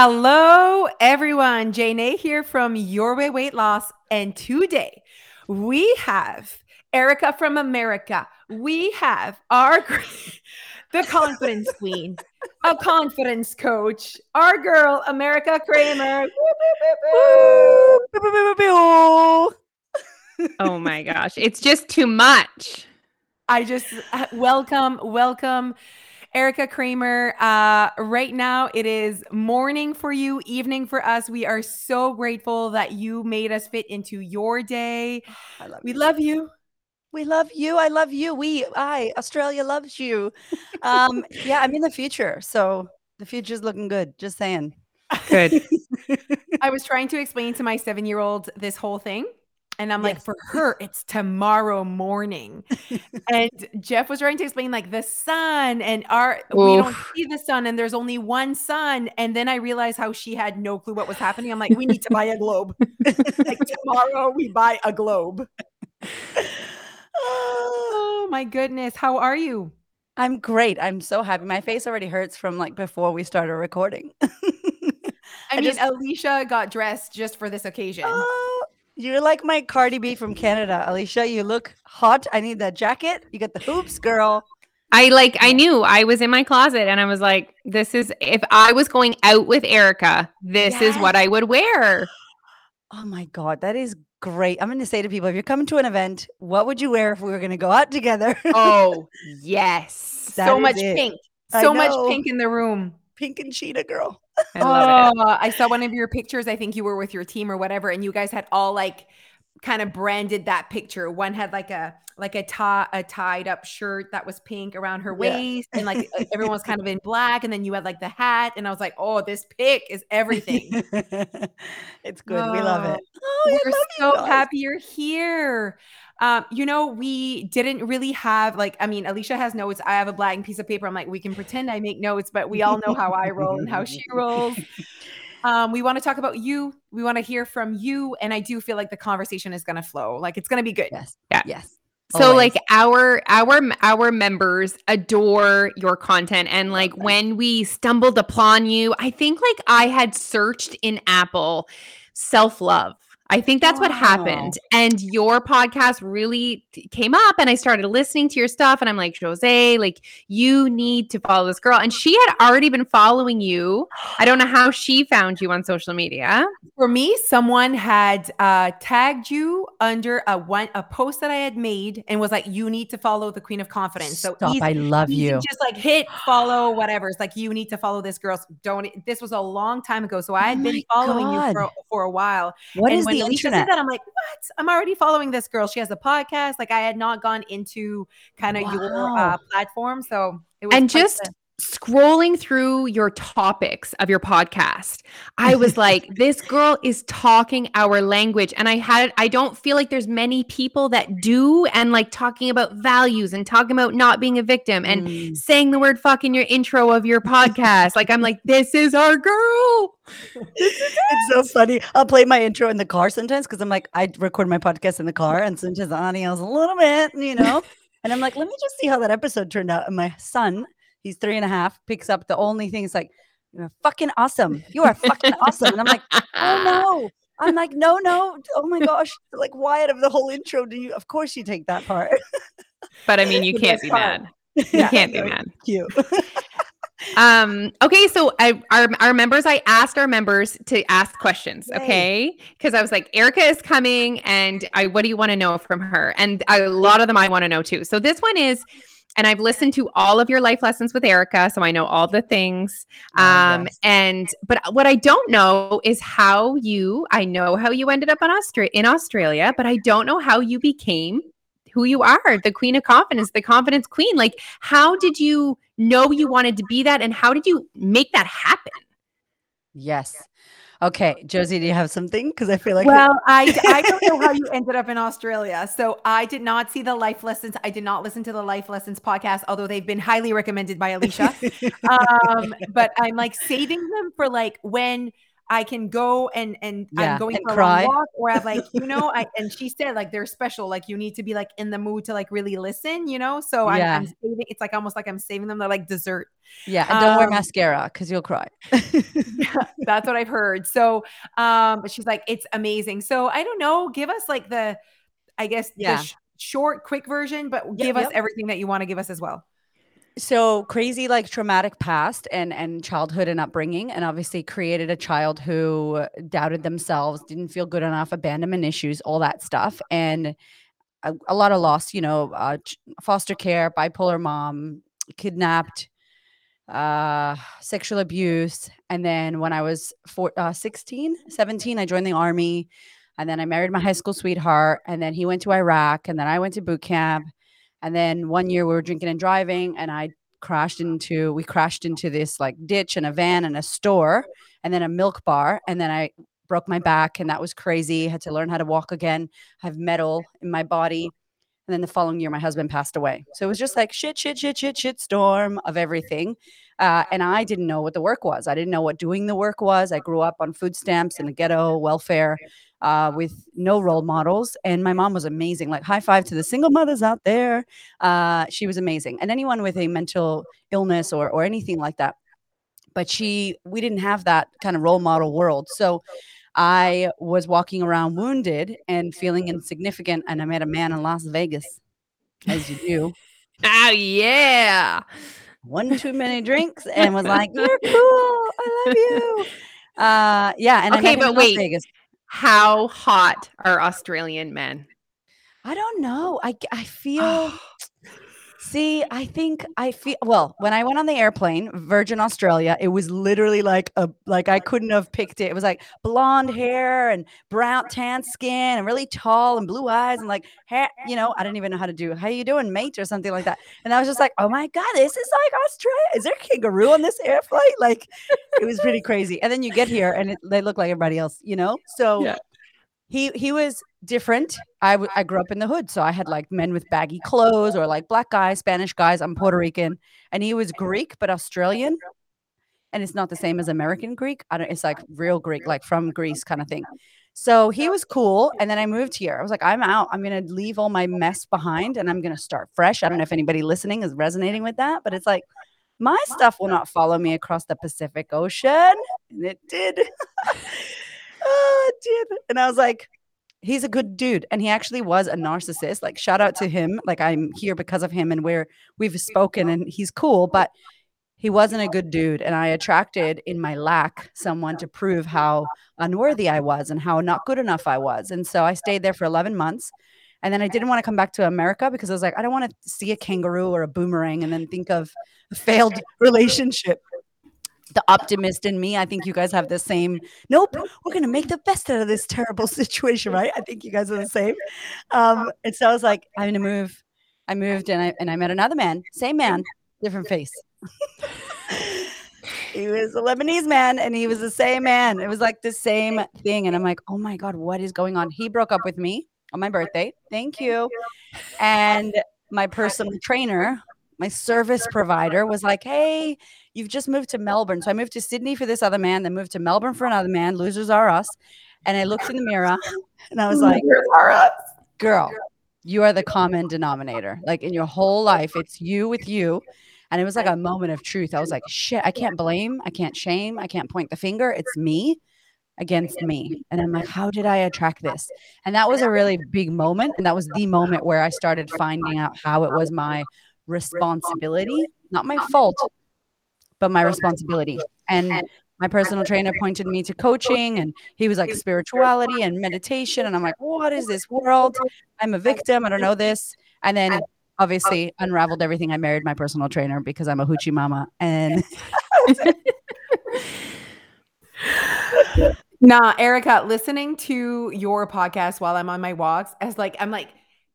Hello, everyone. Jane here from Your Way Weight Loss. And today we have Erica from America. We have our the confidence queen, a confidence coach, our girl, America Kramer. oh my gosh. It's just too much. I just uh, welcome, welcome. Erica Kramer, uh, right now it is morning for you, evening for us. We are so grateful that you made us fit into your day. Love we you. love you. We love you. I love you. We, I, Australia loves you. Um, yeah, I'm in the future. So the future's looking good. Just saying. Good. I was trying to explain to my seven year old this whole thing. And I'm yes. like, for her, it's tomorrow morning. and Jeff was trying to explain like the sun and our Oof. we don't see the sun and there's only one sun. And then I realized how she had no clue what was happening. I'm like, we need to buy a globe. like tomorrow we buy a globe. oh my goodness. How are you? I'm great. I'm so happy. My face already hurts from like before we started recording. I, I mean, just, Alicia got dressed just for this occasion. Oh, you're like my Cardi B from Canada, Alicia. You look hot. I need that jacket. You got the hoops, girl. I like I knew I was in my closet and I was like, this is if I was going out with Erica, this yes. is what I would wear. Oh my god, that is great. I'm going to say to people if you're coming to an event, what would you wear if we were going to go out together? oh, yes. That so much it. pink. So much pink in the room. Pink and cheetah girl. I oh. I saw one of your pictures. I think you were with your team or whatever, and you guys had all like kind of branded that picture. One had like a like a tie a tied up shirt that was pink around her waist, yeah. and like everyone was kind of in black, and then you had like the hat, and I was like, oh, this pic is everything. it's good. Oh, we love it. Oh, we're so happy you're here. Um, you know, we didn't really have like, I mean, Alicia has notes. I have a blank piece of paper. I'm like, we can pretend I make notes, but we all know how I roll and how she rolls. Um, we want to talk about you. We want to hear from you. And I do feel like the conversation is going to flow. Like it's going to be good. Yes. Yeah. Yes. So Always. like our our our members adore your content and like when we stumbled upon you, I think like I had searched in Apple self-love I think that's what happened. And your podcast really came up, and I started listening to your stuff. And I'm like, Jose, like, you need to follow this girl. And she had already been following you. I don't know how she found you on social media. For me, someone had uh, tagged you under a one a post that I had made and was like, you need to follow the Queen of Confidence. So Stop, easy, I love you. Just like hit follow, whatever. It's like you need to follow this girl. Don't. This was a long time ago, so I had oh been following God. you for, for a while. What and is the internet. that, I'm like, what? I'm already following this girl. She has a podcast. Like I had not gone into kind of wow. your uh, platform, so it was and just. The- scrolling through your topics of your podcast i was like this girl is talking our language. And i had i don't feel like there's many people that do and like talking about values and talking about not being a victim and mm. saying the word fuck in your intro of your podcast. Like i'm like this is our girl. It's so funny. I'll play my intro in the car sometimes because i'm like i record my podcast in the car and sometimes the audio's a little bit you know? And I'm like, let me just see how that episode turned out. And my son He's three and a half, picks up the only thing is like, you're fucking awesome. You are fucking awesome. And I'm like, oh no. I'm like, no, no. Oh my gosh. Like, why out of the whole intro do you, of course, you take that part. But I mean, you can't be part. mad. You yeah, can't be mad. Cute. um okay so I, our our members i asked our members to ask questions okay because i was like erica is coming and i what do you want to know from her and a lot of them i want to know too so this one is and I've listened to all of your life lessons with Erica, so I know all the things. Oh, um, yes. and but what I don't know is how you. I know how you ended up in Australia, in Australia, but I don't know how you became who you are, the Queen of Confidence, the Confidence Queen. Like, how did you know you wanted to be that, and how did you make that happen? Yes. Okay, Josie, do you have something? Because I feel like well, I I don't know how you ended up in Australia, so I did not see the life lessons. I did not listen to the life lessons podcast, although they've been highly recommended by Alicia. um, but I'm like saving them for like when I can go and and Yeah, I'm going and for a cry. long walk, or I'm like, you know, I and she said like they're special. Like you need to be like in the mood to like really listen, you know. So I'm, Yeah. I'm saving. It's like almost like I'm saving them. They're like dessert. Yeah, and don't wear Um, mascara because you'll cry. That's what I've heard. So, um, but she's like, it's amazing. So I don't know. Give us like the, I guess Yeah. the sh- short, quick version, but Yep, give us yep. everything that you want to give us as well. So crazy like traumatic past and and childhood and upbringing and obviously created a child who doubted themselves didn't feel good enough abandonment issues all that stuff and a, a lot of loss you know uh, foster care bipolar mom kidnapped uh sexual abuse and then when i was four, uh, 16 17 i joined the army and then i married my high school sweetheart and then he went to iraq and then i went to boot camp and then one year we were drinking and driving, and I crashed into we crashed into this like ditch and a van and a store, and then a milk bar, and then I broke my back, and that was crazy. Had to learn how to walk again. I have metal in my body. And then the following year, my husband passed away. So it was just like shit, shit, shit, shit, shit storm of everything. Uh, and I didn't know what the work was. I didn't know what doing the work was. I grew up on food stamps in the ghetto, welfare, uh, with no role models. And my mom was amazing. Like high five to the single mothers out there. Uh, she was amazing, and anyone with a mental illness or or anything like that. But she, we didn't have that kind of role model world. So I was walking around wounded and feeling insignificant, and I met a man in Las Vegas, as you do. Oh yeah. One too many drinks, and was like, "You're cool. I love you." Uh, yeah, and I Okay, but in Las wait. Vegas. How hot are Australian men? I don't know. I I feel. See, I think I feel well when I went on the airplane, Virgin Australia. It was literally like a like I couldn't have picked it. It was like blonde hair and brown tan skin and really tall and blue eyes and like hair. You know, I didn't even know how to do. How you doing, mate, or something like that. And I was just like, oh my god, this is like Australia. Is there kangaroo on this air flight? Like, it was pretty crazy. And then you get here and it, they look like everybody else. You know, so Yeah. He he was different. I w- I grew up in the hood, so I had like men with baggy clothes or like black guys, Spanish guys. I'm Puerto Rican, and he was Greek but Australian, and it's not the same as American Greek. I don't. It's like real Greek, like from Greece kind of thing. So he was cool, and then I moved here. I was like, I'm out. I'm gonna leave all my mess behind, and I'm gonna start fresh. I don't know if anybody listening is resonating with that, but it's like my stuff will not follow me across the Pacific Ocean, and it did. oh, did. And I was like, he's a good dude. And he actually was a narcissist. Like, shout out to him. Like, I'm here because of him and where we've spoken, and he's cool, but he wasn't a good dude. And I attracted in my lack someone to prove how unworthy I was and how not good enough I was. And so I stayed there for 11 months. And then I didn't want to come back to America because I was like, I don't want to see a kangaroo or a boomerang and then think of a failed relationship. The optimist in me, I think you guys have the same. Nope, we're gonna make the best out of this terrible situation, right? I think you guys are the same. Um, and so I was like, I'm gonna move. I moved and I and I met another man, same man, different face. he was a Lebanese man and he was the same man. It was like the same thing. And I'm like, oh my God, what is going on? He broke up with me on my birthday. Thank you. And my personal trainer, my service provider, was like, hey, you've just moved to Melbourne. So I moved to Sydney for this other man, then moved to Melbourne for another man. Losers are us. And I looked in the mirror and I was like, girl, you are the common denominator. Like in your whole life, it's you with you. And it was like a moment of truth. I was like, shit, I can't blame, I can't shame, I can't point the finger. It's me against me. And I'm like, how did I attract this? And that was a really big moment. And that was the moment where I started finding out how it was my responsibility, not my fault, but my responsibility. And my personal trainer pointed me to coaching and he was like spirituality and meditation. And I'm like, what is this world? I'm a victim. I don't know this. And then obviously oh. unraveled everything. I married my personal trainer because I'm a hoochie mama. And Nah, Erica, listening to your podcast while I'm on my walks, as like I'm like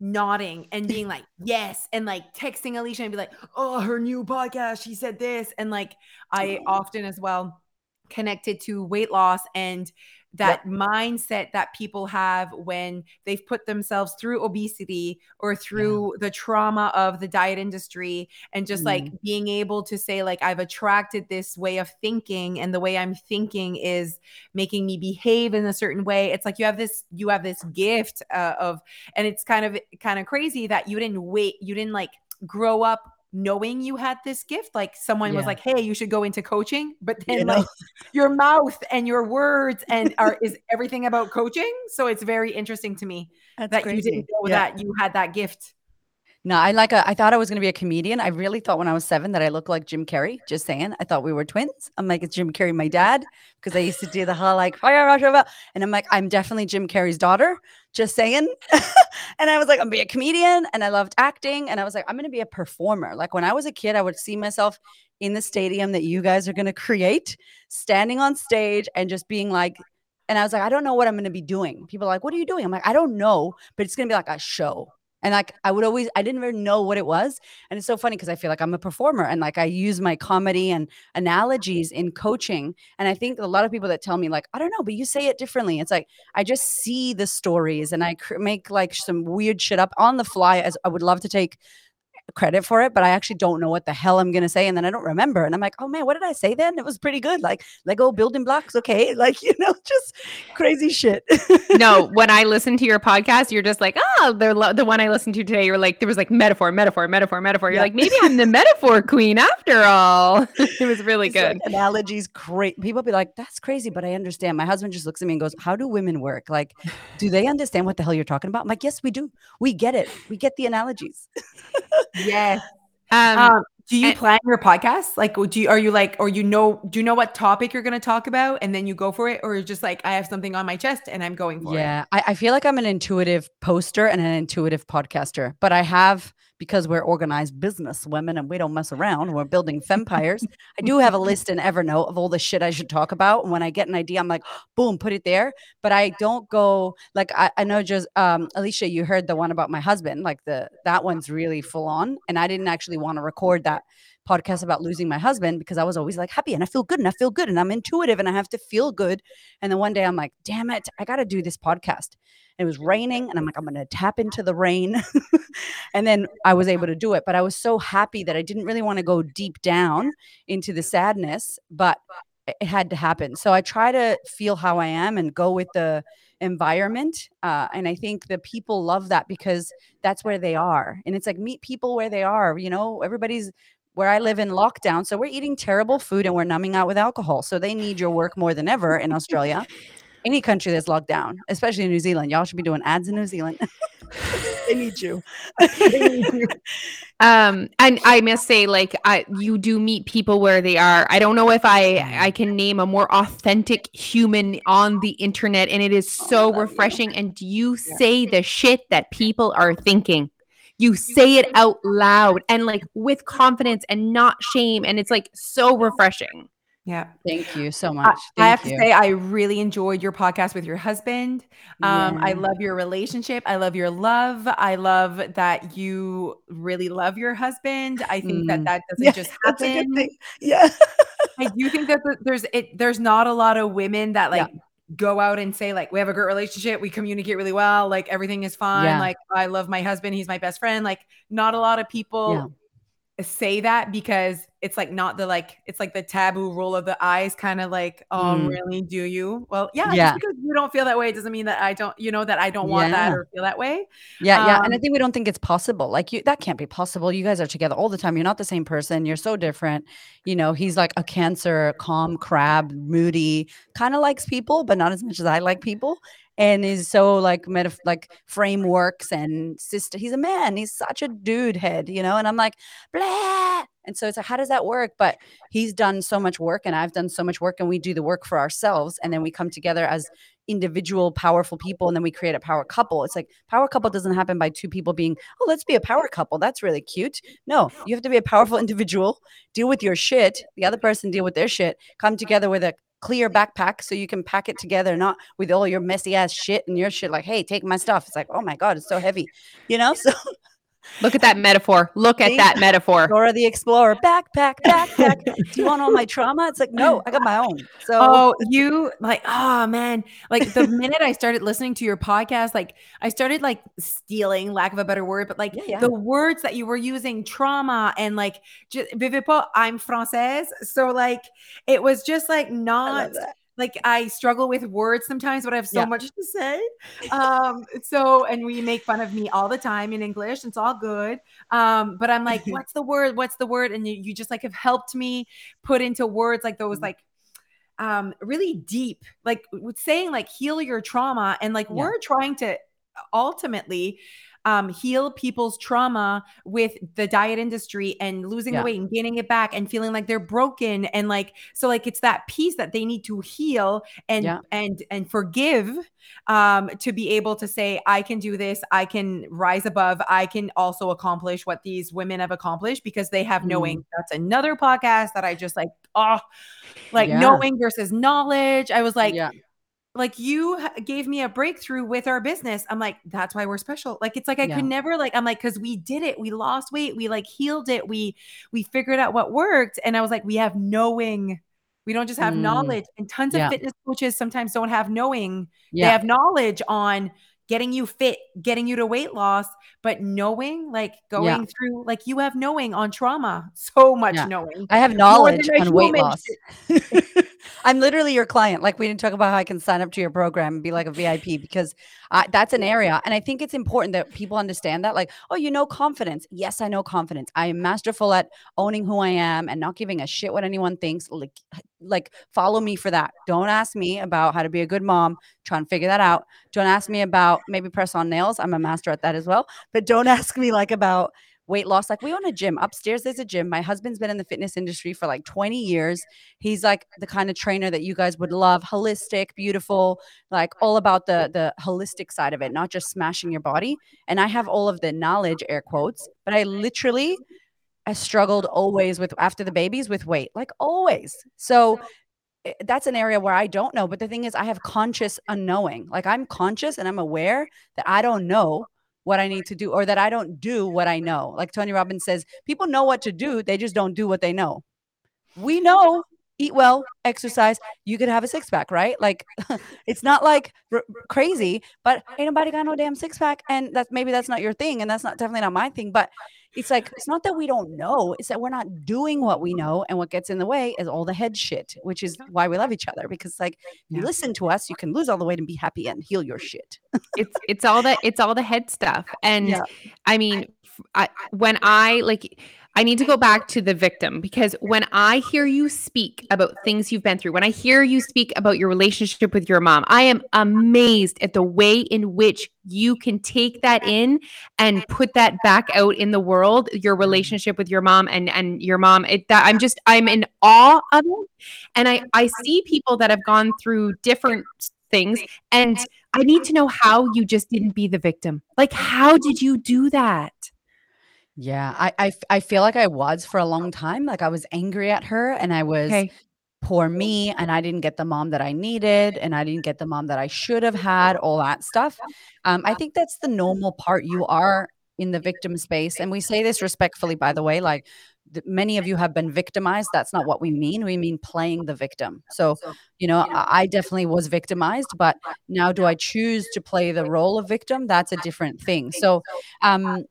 nodding and being like, yes, and like texting Alicia and be like, oh, her new podcast, she said this. And like I often as well connected to weight loss and that yep. mindset that people have when they've put themselves through obesity or through yeah. the trauma of the diet industry and just mm. like being able to say like I've attracted this way of thinking and the way I'm thinking is making me behave in a certain way it's like you have this you have this gift uh, of and it's kind of kind of crazy that you didn't wait you didn't like grow up knowing you had this gift like someone yeah. was like hey you should go into coaching but then you know? like your mouth and your words and are is everything about coaching so it's very interesting to me That's that crazy. you didn't know yeah. that you had that gift no, I like a, I thought I was going to be a comedian. I really thought when I was seven that I looked like Jim Carrey. Just saying. I thought we were twins. I'm like, it's Jim Carrey, my dad, because I used to do the whole like, fire. and I'm like, I'm definitely Jim Carrey's daughter. Just saying. and I was like, I'm be a comedian, and I loved acting, and I was like, I'm going to be a performer. Like when I was a kid, I would see myself in the stadium that you guys are going to create, standing on stage and just being like, and I was like, I don't know what I'm going to be doing. People are like, what are you doing? I'm like, I don't know, but it's going to be like a show. And like I would always, I didn't even know what it was. And it's so funny because I feel like I'm a performer and like I use my comedy and analogies in coaching. And I think a lot of people that tell me, like, I don't know, but you say it differently. It's like I just see the stories and I cr- make like some weird shit up on the fly as I would love to take credit for it, but I actually don't know what the hell I'm gonna say, and then I don't remember, and I'm like, oh man, what did I say then? It was pretty good, like Lego building blocks, okay, like you know, just crazy shit. no, when I listen to your podcast, you're just like, oh, the the one I listened to today, you're like, there was like metaphor, metaphor, metaphor, metaphor. You're yeah. like, maybe I'm the metaphor queen after all. it was really it's uh, good. Like analogies, great. People be like, that's crazy, but I understand. My husband just looks at me and goes, how do women work? Like, do they understand what the hell you're talking about? I'm like, yes, we do. We get it. We get the analogies. Yes. Um, um, do you and, plan your podcast? Like, do you, are you like, or you know, do you know what topic you're going to talk about and then you go for it? Or just like, I have something on my chest and I'm going for yeah, it? Yeah. I, I feel like I'm an intuitive poster and an intuitive podcaster, but I have because we're organized business women and we don't mess around. We're building empires. I do have a list in Evernote of all the shit I should talk about. And when I get an idea, I'm like, boom, put it there. But I don't go like I, I know just um Alicia, you heard the one about my husband, like the that one's really full on. And I didn't actually want to record that podcast about losing my husband because I was always like happy and I feel good and I feel good and I'm intuitive and I have to feel good. And then one day I'm like, damn it, I got to do this podcast. It was raining and i'm like i'm going to tap into the rain. And then i was able to do it but i was so happy that i didn't really want to go deep down into the sadness but it had to happen. So i try to feel how i am and go with the environment uh, and i think the people love that because that's where they are. And it's like meet people where they are you know? Everybody's where I live in lockdown. So we're eating terrible food and we're numbing out with alcohol. So they need your work more than ever in Australia any country that's locked down, especially in New Zealand. Y'all should be doing ads in New Zealand. they need you. they need you. Um, and I must say, like, I, you do meet people where they are. I don't know if I I can name a more authentic human on the internet, and it is so oh, refreshing. You. And you yeah. say the shit that people are thinking. You say it out loud and like with confidence and not shame, and it's like so refreshing. Yeah. Thank you so much. I, I have you. to say, I really enjoyed your podcast with your husband. Um, yeah. I love your relationship. I love your love. I love that you really love your husband. I think mm. that that doesn't yeah, just happen. Yeah. I do think that there's it. There's not a lot of women that like yeah. Go out and say like we have a great relationship. We communicate really well. Like everything is fine. Like I love my husband. He's my best friend. Like not a lot of people say that because it's like not the like it's like the taboo roll of the eyes kind of like oh mm. really do you well yeah, yeah. because you don't feel that way doesn't mean that i don't you know that i don't want yeah. that or feel that way yeah um, yeah and i um think we don't think it's possible like you that can't be possible you guys are together all the time you're not the same person you're so different you know he's like a cancer calm crab moody kind of likes people but not as much as i like people and is so like meta like frameworks and sister he's a man he's such a dude head you know and i'm like blah! And so it's like how does that work? But he's done so much work and i've done so much work and we do the work for ourselves and then we come together as individual powerful people and then we create a power couple. It's like power couple doesn't happen by two people being oh let's be a power couple that's really cute. No you have to be a powerful individual deal with your shit the other person deal with their shit come together with a clear backpack so you can pack it together, not with all your messy ass shit and your shit. Like, hey, take my stuff. It's like, oh my god, it's so heavy, you know. So Look at that metaphor. Look at that metaphor. Dora the Explorer, backpack, backpack. Do you want all my trauma? It's like, no, I got my own. So Oh, you like, oh man. Like the minute I started listening to your podcast, like I started like stealing, lack of a better word, but like Yeah, yeah. the words that you were using, trauma and like just I'm française. So like it was just like I not love that. Like I struggle with words sometimes, but I have so Yeah. much to say. Um, so and we make fun of me all the time in English. It's all good. Um, but I'm like, what's the word? What's the word? And you, you just like have helped me put into words like those Mhm. like um really deep, like with saying like heal your trauma. And like Yeah. we're trying to ultimately um, heal people's trauma with the diet industry and losing Yeah. weight and gaining it back and feeling like they're broken and like so like it's that piece that they need to heal and Yeah. and and forgive um to be able to say i can do this i can rise above i can also accomplish what these women have accomplished because they have Mm. knowing that's another podcast that i just like oh like Yeah. knowing versus knowledge i was like yeah, like you gave me a breakthrough with our business. I'm like, that's why we're special. Like it's like I Yeah. could never like I'm like cuz we did it. We lost weight. We like healed it. We we figured out what worked and I was like we have knowing. We don't just have Mm. knowledge. And tons Yeah. of fitness coaches sometimes don't have knowing. They have knowledge on getting you fit, getting you to weight loss, but knowing like going through like you have knowing on trauma. So much Yeah. knowing. I have knowledge on weight loss. I'm literally your client. Like we didn't talk about how I can sign up to your program and be like a VIP because I, that's an area, and I think it's important that people understand that. Like, oh, you know, confidence. Yes, I know confidence. I am masterful at owning who I am and not giving a shit what anyone thinks. Like, like follow me for that. Don't ask me about how to be a good mom. Try and figure that out. Don't ask me about maybe press on nails. I'm a master at that as well. But don't ask me like about weight loss. Like we own a gym upstairs. There's a gym. My husband's been in the fitness industry for like 20 years. He's like the kind of trainer that you guys would love, holistic, beautiful, like all about the the holistic side of it, not just smashing your body. And I have all of the knowledge, air quotes, but I literally I struggled always with after the babies with weight, like always. So eh, that's an area where I don't know. But the thing is, I have conscious unknowing. Like I'm conscious and I'm aware that I don't know what I need to do or that I don't do what I know. Like Tony Robbins says, people know what to do, they just don't do what they know. We know eat well, exercise, you could have a six pack, right? Like it's not like r- crazy, but ain't nobody got no damn six pack. And that's maybe that's not your thing. And that's not definitely not my thing. But it's like, it's not that we don't know, it's that we're not doing what we know. And what gets in the way is all the head shit, which is why we love each other. Because like if you listen to us, you can lose all the weight and be happy and heal your shit. it's it's all the it's all the head stuff and Yeah. i mean I, when i like i need to go back to the victim because when i hear you speak about things you've been through when i hear you speak about your relationship with your mom i am amazed at the way in which you can take that in and put that back out in the world your relationship with your mom and and your mom it that i'm just i'm in awe of it and i i see people that have gone through different things and I need to know how you just didn't be the victim. Like, how did you do that? Yeah, I, I, I feel like I was for a long time. Like I was angry at her and I was Okay. poor me and I didn't get the mom that I needed and I didn't get the mom that I should have had, all that stuff. Um, I think that's the normal part. You are in the victim space. And we say this respectfully, by the way, like th- many of you have been victimized. That's not what we mean. We mean playing the victim. So, you know, I, I definitely was victimized, but now do I choose to play the role of victim? That's a different thing. So, um,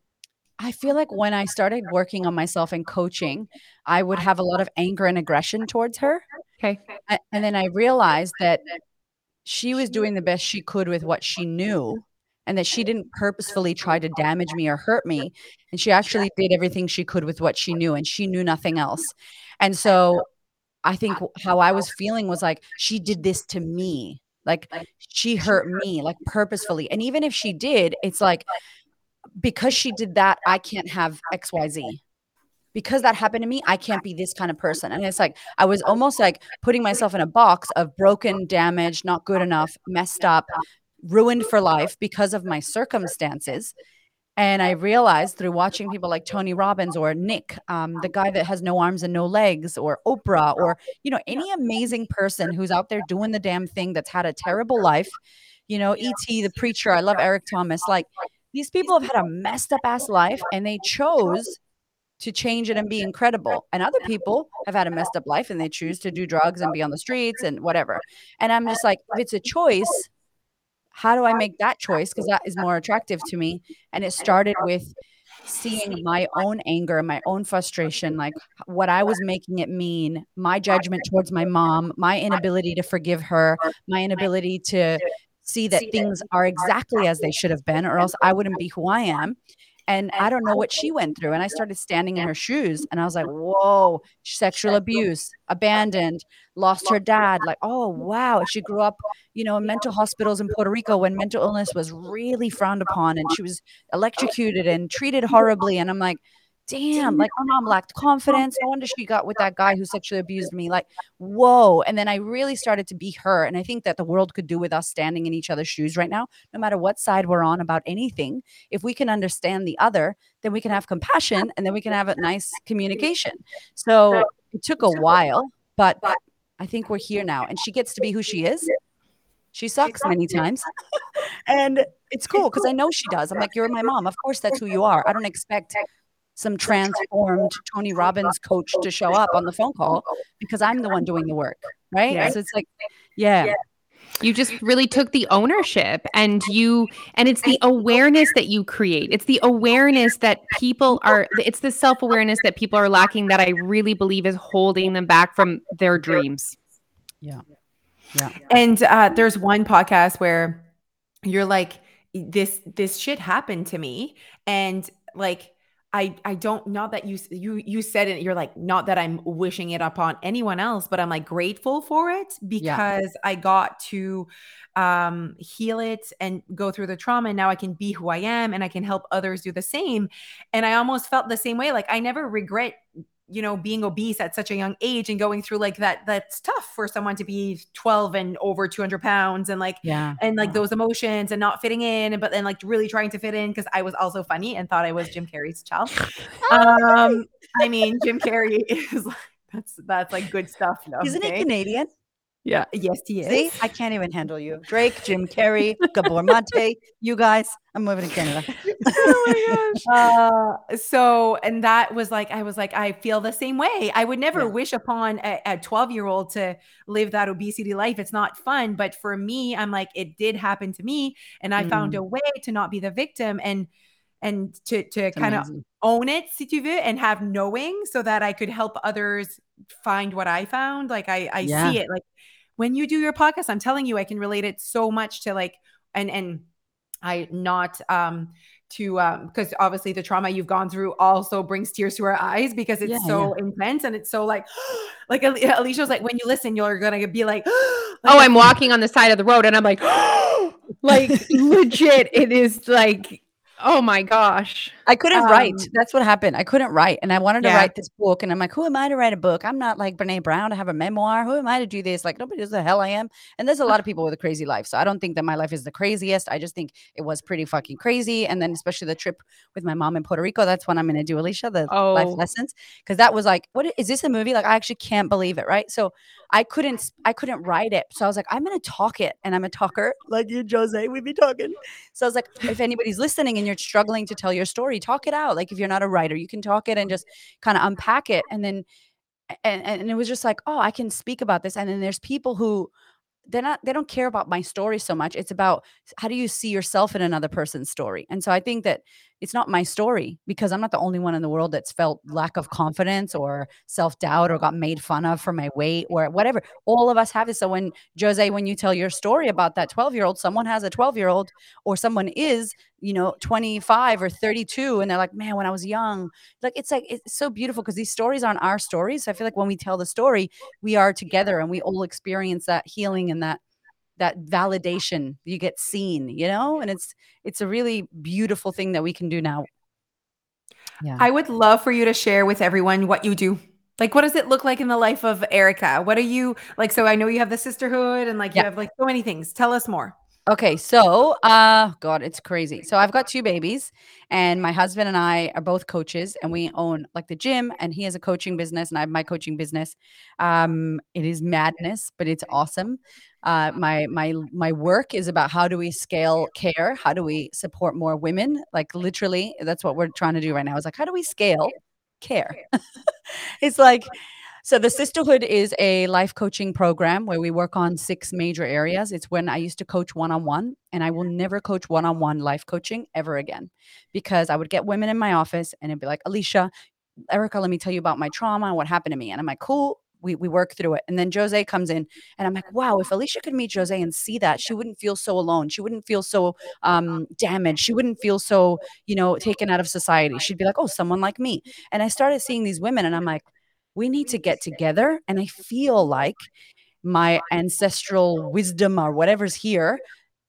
I feel like when I started working on myself and coaching, I would have a lot of anger and aggression towards her. Okay. And then I realized that she was doing the best she could with what she knew and that she didn't purposefully try to damage me or hurt me. And she actually did everything she could with what she knew and she knew nothing else. And so I think how I was feeling was like, she did this to me. Like she hurt me, like purposefully. And even if she did, it's like, because she did that, I can't have XYZ. Because that happened to me, I can't be this kind of person. And it's like, I was almost like putting myself in a box of broken, damaged, not good enough, messed up, ruined for life because of my circumstances. And I realized through watching people like Tony Robbins or Nick, um, the guy that has no arms and no legs, or Oprah, or you know any amazing person who's out there doing the damn thing that's had a terrible life. You know, E.T. the preacher. I love Eric Thomas. Like these people have had a messed up ass life and they chose to change it and be incredible. And other people have had a messed up life and they choose to do drugs and be on the streets and whatever. And I'm just like, if it's a choice, how do I make that choice? Because that is more attractive to me. And it started with seeing my own anger, my own frustration, like what I was making it mean, my judgment towards my mom, my inability to forgive her, my inability to see that things are exactly as they should have been, or else I wouldn't be who I am. And I don't know what she went through. And I started standing in her shoes and I was like, whoa, sexual abuse, abandoned, lost her dad. Like, oh, wow. She grew up, you know, in mental hospitals in Puerto Rico when mental illness was really frowned upon and she was electrocuted and treated horribly. And I'm like, damn, like my mom lacked oh, confidence. No wonder she got with that guy who sexually abused me. Like, whoa. And then I really started to be her. And I think that the world could do with us standing in each other's shoes right now, no matter what side we're on about anything. If we can understand the other, then we can have compassion and then we can have a nice communication. So it took a while, but I think we're here now. And she gets to be who she is. She sucks many times. and it's cool because I know she does. I'm like, you're my mom. Of course, that's who you are. I don't expect some transformed Tony Robbins coach to show up on the phone call because I'm the one doing the work. Right. Yeah. So it's like, yeah. You just really took the ownership and you, and it's the awareness that you create. It's the awareness that people are, it's the self awareness that people are lacking that I really believe is holding them back from their dreams. Yeah. Yeah. And uh, there's one podcast where you're like, this, this shit happened to me. And like, I I don't not that you you you said it you're like not that I'm wishing it upon anyone else but I'm like grateful for it because yeah. I got to um heal it and go through the trauma and now I can be who I am and I can help others do the same and I almost felt the same way like I never regret you know being obese at such a young age and going through like that that's tough for someone to be 12 and over 200 pounds and like yeah and like those emotions and not fitting in but then like really trying to fit in because i was also funny and thought i was jim carrey's child um i mean jim carrey is like that's that's like good stuff though, isn't okay? he canadian yeah. Yes, he is. See, I can't even handle you. Drake, Jim Carrey, Gabor Mate, you guys. I'm moving to Canada. oh my gosh. Uh, so, and that was like, I was like, I feel the same way. I would never yeah. wish upon a 12 year old to live that obesity life. It's not fun. But for me, I'm like, it did happen to me. And I mm. found a way to not be the victim and, and to, to kind of own it, si tu veux, and have knowing so that I could help others find what I found. Like I, I yeah. see it like when you do your podcast, I'm telling you, I can relate it so much to like, and, and I not, um, to um because obviously the trauma you've gone through also brings tears to our eyes because it's yeah, so yeah. intense and it's so like like Alicia was like when you listen you're gonna be like, like oh I'm walking on the side of the road and I'm like like legit it is like Oh my gosh. I couldn't um, write. That's what happened. I couldn't write. And I wanted to write this book. And I'm like, who am I to write a book? I'm not like Brene Brown to have a memoir. Who am I to do this? Like, nobody knows the hell I am. And there's a lot of people with a crazy life. So I don't think that my life is the craziest. I just think it was pretty fucking crazy. And then, especially the trip with my mom in Puerto Rico, that's when I'm going to do, Alicia, the oh. life lessons. Cause that was like, what is this a movie? Like, I actually can't believe it. Right. So I couldn't I couldn't write it. So I was like, I'm gonna talk it. And I'm a talker, like you, Jose, we'd be talking. So I was like, if anybody's listening and you're struggling to tell your story, talk it out. Like if you're not a writer, you can talk it and just kind of unpack it. And then and, and it was just like, oh, I can speak about this. And then there's people who they're not they don't care about my story so much it's about how do you see yourself in another person's story and so i think that it's not my story because i'm not the only one in the world that's felt lack of confidence or self-doubt or got made fun of for my weight or whatever. All of us have it. so when jose when you tell your story about that 12 year old someone has a 12 year old or someone is you know 25 or 32 and they're like man when i was young. Like it's like it's so beautiful because these stories aren't our stories. So i feel like when we tell the story we are together and we all experience that healing and that that validation you get seen you know and it's it's a really beautiful thing that we can do now yeah i would love for you to share with everyone what you do like what does it look like in the life of erica what are you like so i know you have the sisterhood and like yeah. you have like so many things tell us more Okay, so uh god, it's crazy. So I've got two babies and my husband and I are both coaches and we own like the gym and he has a coaching business and I have my coaching business. Um it is madness, but it's awesome. Uh my my my work is about how do we scale care? How do we support more women? Like literally that's what we're trying to do right now. It's like how do we scale care? it's like so the sisterhood is a life coaching program where we work on six major areas. It's when I used to coach one-on-one and I will never coach one-on-one life coaching ever again because I would get women in my office and it'd be like, "Alicia, Erica, let me tell you about my trauma and what happened to me." And I'm like, "Cool, we, we work through it. And then Jose comes in, and I'm like, wow, if Alicia could meet Jose and see that, she wouldn't feel so alone. She wouldn't feel so um, damaged. She wouldn't feel so, you know, taken out of society. She'd be like, oh, someone like me. And I started seeing these women, and I'm like, we need to get together. And I feel like my ancestral wisdom or whatever's here.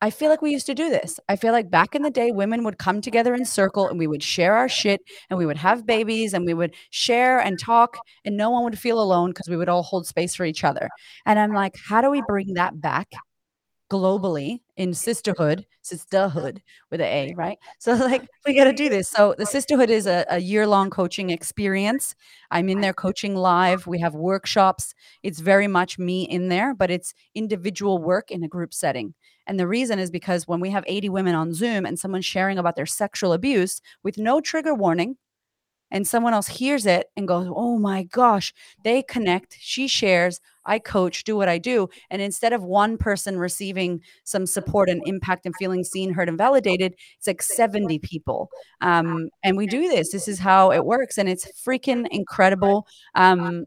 I feel like we used to do this. I feel like back in the day, women would come together in circle and we would share our shit and we would have babies and we would share and talk and no one would feel alone because we would all hold space for each other. And I'm like, how do we bring that back globally in sisterhood, sisterhood with an A, right? So like we got to do this. So the sisterhood is a, a year long coaching experience. I'm in there coaching live. We have workshops. It's very much me in there, but it's individual work in a group setting. And the reason is because when we have 80 women on Zoom and someone's sharing about their sexual abuse with no trigger warning, and someone else hears it and goes, Oh my gosh, they connect, she shares, I coach, do what I do. And instead of one person receiving some support and impact and feeling seen, heard, and validated, it's like 70 people. Um, and we do this. This is how it works. And it's freaking incredible. Um,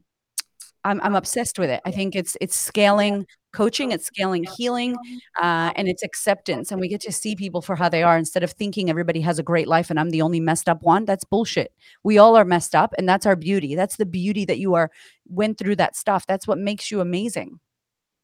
I'm, I'm obsessed with it. I think it's it's scaling coaching, it's scaling healing, uh, and it's acceptance. And we get to see people for how they are instead of thinking everybody has a great life and I'm the only messed up one. That's bullshit. We all are messed up, and that's our beauty. That's the beauty that you are went through that stuff. That's what makes you amazing.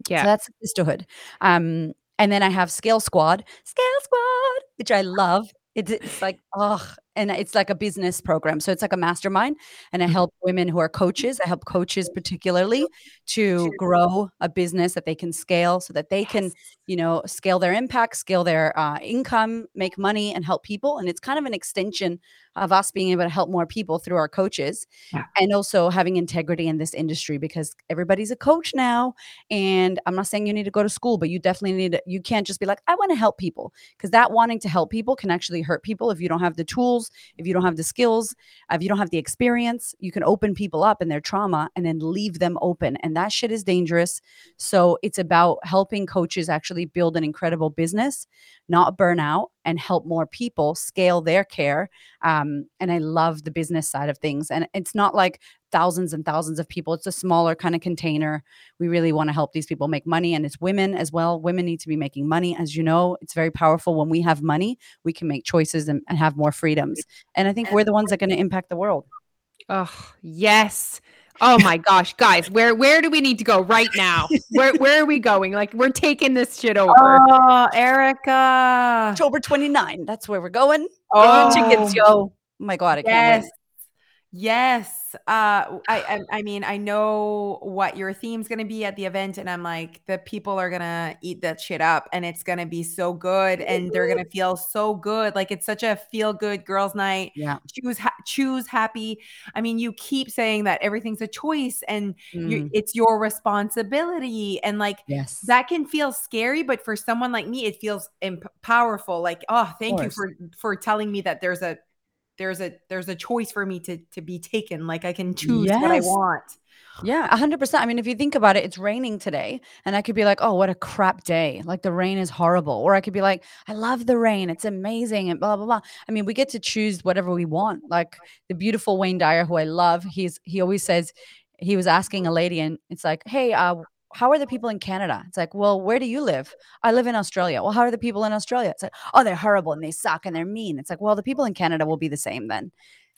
Yeah, so that's sisterhood. Um, and then I have Scale Squad, Scale Squad, which I love. It's, it's like, oh, and it's like a business program. So it's like a mastermind. And I mm-hmm. help women who are coaches. I help coaches particularly to grow a business that they can scale so that they can, you know, scale their impact, scale their uh, income, make money, and help people. And it's kind of an extension of us being able to help more people through our coaches yeah. and also having integrity in this industry because everybody's a coach now. And I'm not saying you need to go to school, but you definitely need to, you can't just be like, I want to help people because that wanting to help people can actually hurt people if you don't have the tools, if you don't have the skills, if you don't have the experience. You can open people up in their trauma and then leave them open. And that shit is dangerous. So it's about helping coaches actually build an incredible business, not burn out and help more people scale their care. Um, and I love the business side of things. And it's not like thousands and thousands of people, it's a smaller kind of container. We really want to help these people make money. And it's women as well. Women need to be making money. As you know, it's very powerful. When we have money, we can make choices and, and have more freedoms. And I think we're the ones that are going to impact the world. Oh, yes. Oh my gosh, guys, where where do we need to go right now? Where where are we going? Like we're taking this shit over. Oh, Erica. October 29. That's where we're going. Oh, tickets, yo. Oh my god, I can't yes. Yes. Uh, I, I, mean, I know what your theme's gonna be at the event, and I'm like, the people are gonna eat that shit up, and it's gonna be so good, and they're gonna feel so good. Like it's such a feel good girls' night. Yeah. Choose ha- choose happy. I mean, you keep saying that everything's a choice, and mm. it's your responsibility, and like yes, that can feel scary, but for someone like me, it feels imp- powerful. Like, oh, thank you for for telling me that there's a there's a there's a choice for me to to be taken like i can choose yes. what i want. Yeah 100% i mean if you think about it it's raining today and i could be like oh what a crap day. Like the rain is horrible. Or i could be like i love the rain. It's amazing and blah blah blah. I mean we get to choose whatever we want. Like the beautiful wayne dyer who i love he's he always says he was asking a lady and it's like hey uh how are the people in Canada? It's like, well, where do you live? I live in Australia. Well, how are the people in Australia? It's like, oh, they're horrible and they suck and they're mean. It's like, well, the people in Canada will be the same then.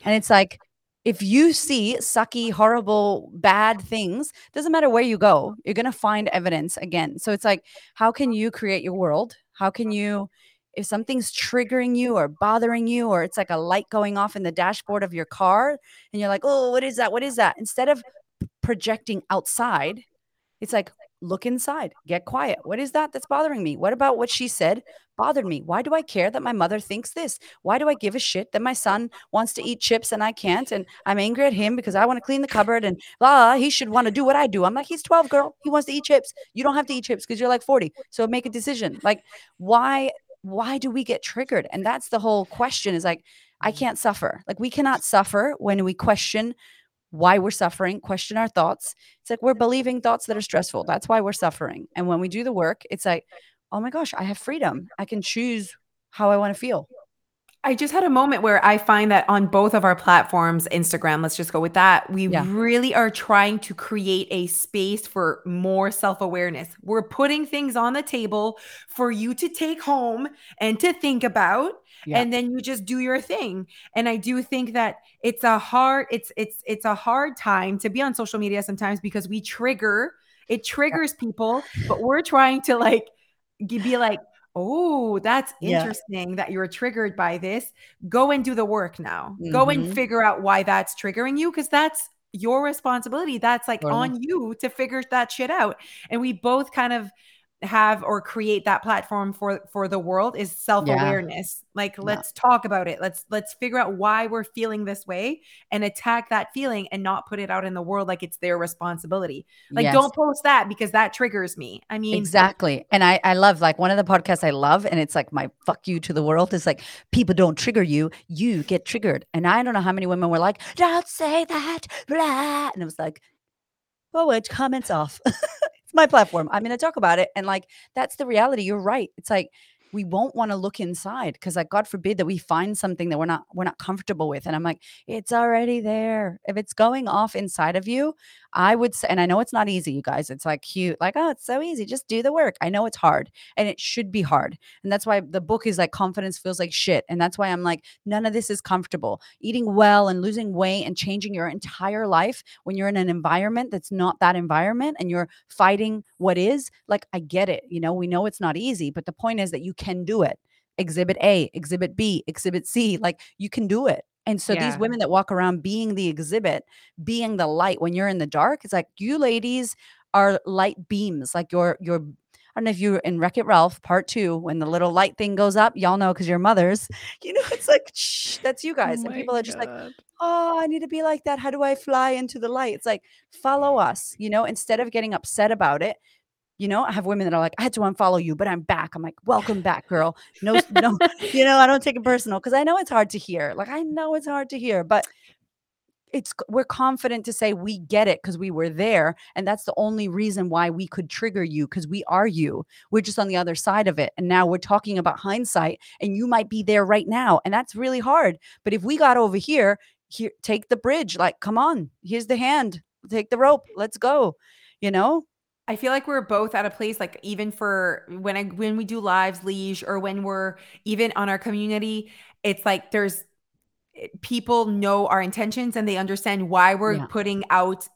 And it's like, if you see sucky, horrible, bad things, doesn't matter where you go, you're going to find evidence again. So it's like, how can you create your world? How can you, if something's triggering you or bothering you, or it's like a light going off in the dashboard of your car, and you're like, oh, what is that? What is that? Instead of projecting outside, it's like look inside, get quiet. What is that that's bothering me? What about what she said bothered me? Why do I care that my mother thinks this? Why do I give a shit that my son wants to eat chips and I can't? And I'm angry at him because I want to clean the cupboard and blah, he should want to do what I do. I'm like, he's 12, girl. He wants to eat chips. You don't have to eat chips because you're like 40. So make a decision. Like, why? Why do we get triggered? And that's the whole question is like, I can't suffer. Like, we cannot suffer when we question why we're suffering, question our thoughts. It's like we're believing thoughts that are stressful. That's why we're suffering. And when we do the work, it's like, oh my gosh, I have freedom. I can choose how I want to feel. I just had a moment where I find that on both of our platforms, Instagram, let's just go with that, we yeah. really are trying to create a space for more self awareness. We're putting things on the table for you to take home and to think about. Yeah. And then you just do your thing. And I do think that it's a hard, it's it's it's a hard time to be on social media sometimes because we trigger, it triggers yeah. people, but we're trying to like be like, Oh, that's interesting yeah. that you're triggered by this. Go and do the work now. Mm-hmm. Go and mm-hmm. figure out why that's triggering you because that's your responsibility. That's like on you to figure that shit out. And we both kind of have or create that platform for for the world is self-awareness. Yeah. like let's yeah. talk about it. Let's let's figure out why we're feeling this way and attack that feeling and not put it out in the world like it's their responsibility. Like yes. don't post that because that triggers me. I mean exactly. And i i love like one of the podcasts i love and it's like my fuck you to the world is like people don't trigger you you get triggered. And i don't know how many women were like don't say that blah and it was like oh it comments off my platform. I'm going to talk about it. And like, that's the reality. You're right. It's like, we won't want to look inside because like god forbid that we find something that we're not we're not comfortable with and i'm like it's already there if it's going off inside of you I would say, and I know it's not easy, you guys. It's like cute, like, oh, it's so easy. Just do the work. I know it's hard and it should be hard. And that's why the book is like confidence feels like shit. And that's why I'm like, none of this is comfortable. Eating well and losing weight and changing your entire life when you're in an environment that's not that environment and you're fighting what is, like, I get it. You know, we know it's not easy, but the point is that you can do it. Exhibit A, exhibit B, exhibit C, like you can do it. And so yeah. these women that walk around being the exhibit, being the light when you're in the dark, it's like you ladies are light beams. Like your your I don't know if you are in Wreck It Ralph part two, when the little light thing goes up, y'all know because you're mothers. You know, it's like, shh, that's you oh guys. Oh and people are just God. like, oh, I need to be like that. How do I fly into the light? It's like, follow us, you know, instead of getting upset about it, you know, I have women that are like, I had to unfollow you, but I'm back. I'm like, welcome back, girl. No, no, you know, I don't take it personal because I know it's hard to hear. Like, I know it's hard to hear, but it's we're confident to say we get it because we were there. And that's the only reason why we could trigger you because we are you. We're just on the other side of it. And now we're talking about hindsight, and you might be there right now. And that's really hard. But if we got over here, here, take the bridge, like, come on, here's the hand, take the rope, let's go. You know, I feel like we're both at a place like even for when I when we do lives Leash or when we're even on our community, it's like there's eh, people know our intentions and they understand why we're yeah. putting out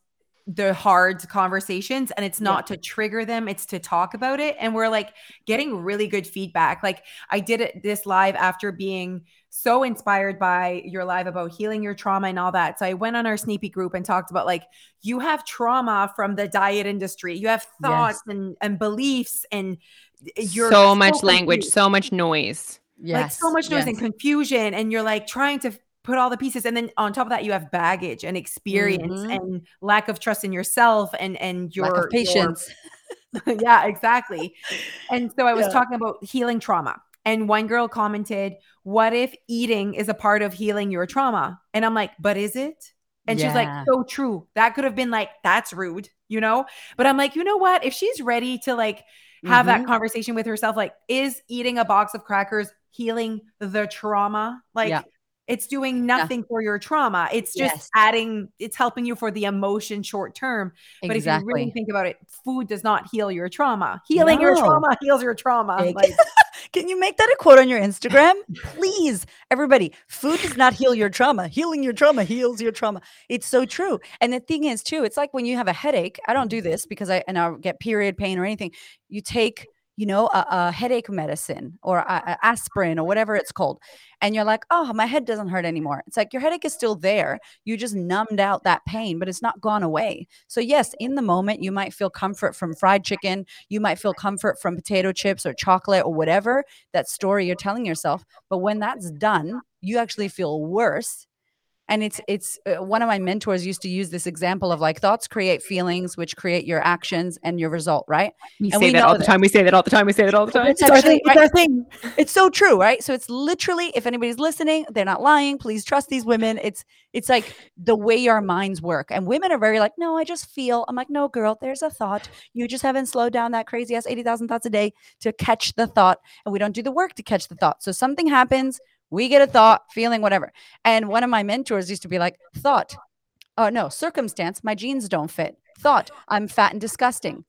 the hard conversations and it's not yeah. to trigger them it's to talk about it and we're like getting really good feedback like i did it this live after being so inspired by your live about healing your trauma and all that so i went on our sneepy group and talked about like you have trauma from the diet industry you have thoughts yes. and, and beliefs and you're so much language so much noise yes like so much noise yes. and confusion and you're like trying to put all the pieces and then on top of that you have baggage and experience mm-hmm. and lack of trust in yourself and and your patience your, yeah exactly and so i was yeah. talking about healing trauma and one girl commented what if eating is a part of healing your trauma and i'm like but is it and yeah. she's like so true that could have been like that's rude you know but i'm like you know what if she's ready to like have mm-hmm. that conversation with herself like is eating a box of crackers healing the trauma like yeah. It's doing nothing yeah. for your trauma. It's just yes. adding, it's helping you for the emotion short term. But if you really think about it, food does not heal your trauma. Healing no. your trauma heals your trauma. Like, Can you make that a quote on your Instagram? Please, everybody, food does not heal your trauma. Healing your trauma heals your trauma. It's so true. And the thing is, too, it's like when you have a headache. I don't do this because I and I get period pain or anything. You take you know, a, a headache medicine or a, a aspirin or whatever it's called, and you're like, oh, my head doesn't hurt anymore. It's like your headache is still there. You just numbed out that pain, but it's not gone away. So, yes, in the moment, you might feel comfort from fried chicken. You might feel comfort from potato chips or chocolate or whatever that story you're telling yourself. But when that's done, you actually feel worse and it's it's uh, one of my mentors used to use this example of like thoughts create feelings which create your actions and your result right We And say we that all the that. time. We say that all the time. We say that all the time. It's It's our actually thing. It's right. our thing. it's so true right so it's literally if anybody's listening they're not lying please trust these women it's it's like the way our minds work and women are very like no i just feel i'm like no girl there's a thought you just haven't slowed down that crazy ass 80000 thoughts a day to catch the thought and we don't do the work to catch the thought so something happens we get a thought feeling whatever. And one of my mentors used to be like thought oh no circumstance my jeans don't fit. Thought i'm fat and disgusting.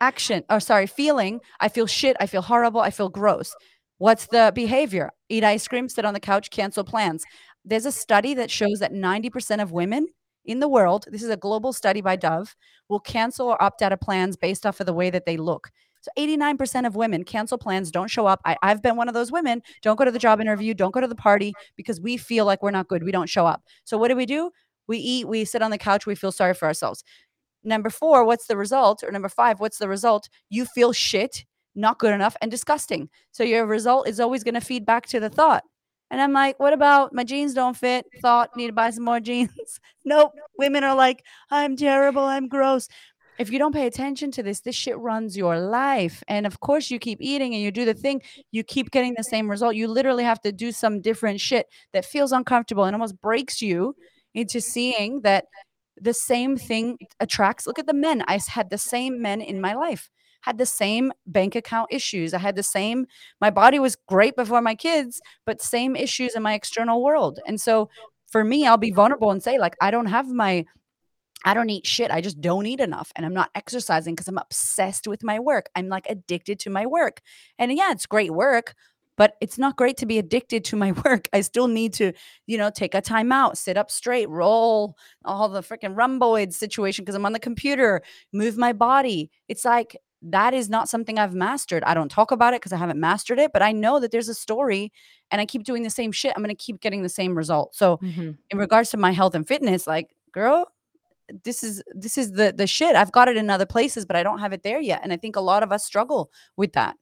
Action or sorry feeling i feel shit i feel horrible i feel gross. What's the behavior? Eat ice cream sit on the couch cancel plans. There's a study that shows that 90% of women in the world this is a global study by dove will cancel or opt out of plans based off of the way that they look so 89% of women cancel plans don't show up I, i've been one of those women don't go to the job interview don't go to the party because we feel like we're not good we don't show up so what do we do we eat we sit on the couch we feel sorry for ourselves Number four, what's the result? Or number five, what's the result? You feel shit, not good enough, and disgusting. So your result is always going to feed back to the thought. And I'm like, what about my jeans don't fit? Thought, need to buy some more jeans. nope. Women are like, I'm terrible. I'm gross. If you don't pay attention to this, this shit runs your life. And of course, you keep eating and you do the thing, you keep getting the same result. You literally have to do some different shit that feels uncomfortable and almost breaks you into seeing that the same thing attracts look at the men I had the same men in my life had the same bank account issues i had the same my body was great before my kids but same issues in my external world and so for me i'll be vulnerable and say like i don't have my I don't eat shit. I just don't eat enough. And I'm not exercising because I'm obsessed with my work. I'm like addicted to my work. And yeah, it's great work, but it's not great to be addicted to my work. I still need to, you know, take a time out, sit up straight, roll all the freaking rhomboid situation because I'm on the computer, move my body. It's like that is not something I've mastered. I don't talk about it because I haven't mastered it, but I know that there's a story and I keep doing the same shit. I'm going to keep getting the same result. So, Mhm. in regards to my health and fitness, like, girl, this is this is the the shit. I've got it in other places, but I don't have it there yet. And I think a lot of us struggle with that.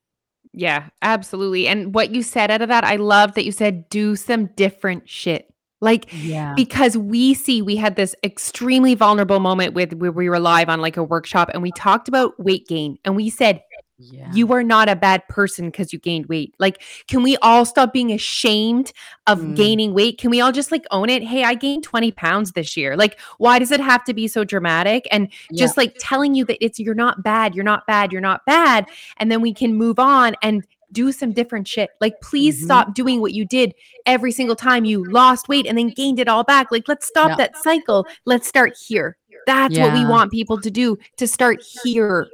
Yeah, absolutely. And what you said out of that, I love that you said do some different shit. Like Yeah. because we see we had this extremely vulnerable moment with where we were live on like a workshop and we talked about weight gain and we said Yeah. you are not a bad person because you gained weight. Like, can we all stop being ashamed of Mm. gaining weight? Can we all just like own it? Hey, I gained 20 pounds this year. Like, why does it have to be so dramatic? And just like telling you that it's you're not bad, you're not bad, you're not bad. And then we can move on and do some different shit. Like, please Mhm. stop doing what you did every single time you lost weight and then gained it all back. Like, let's stop Yeah. that cycle. Let's start here. That's what we want people to do to start here.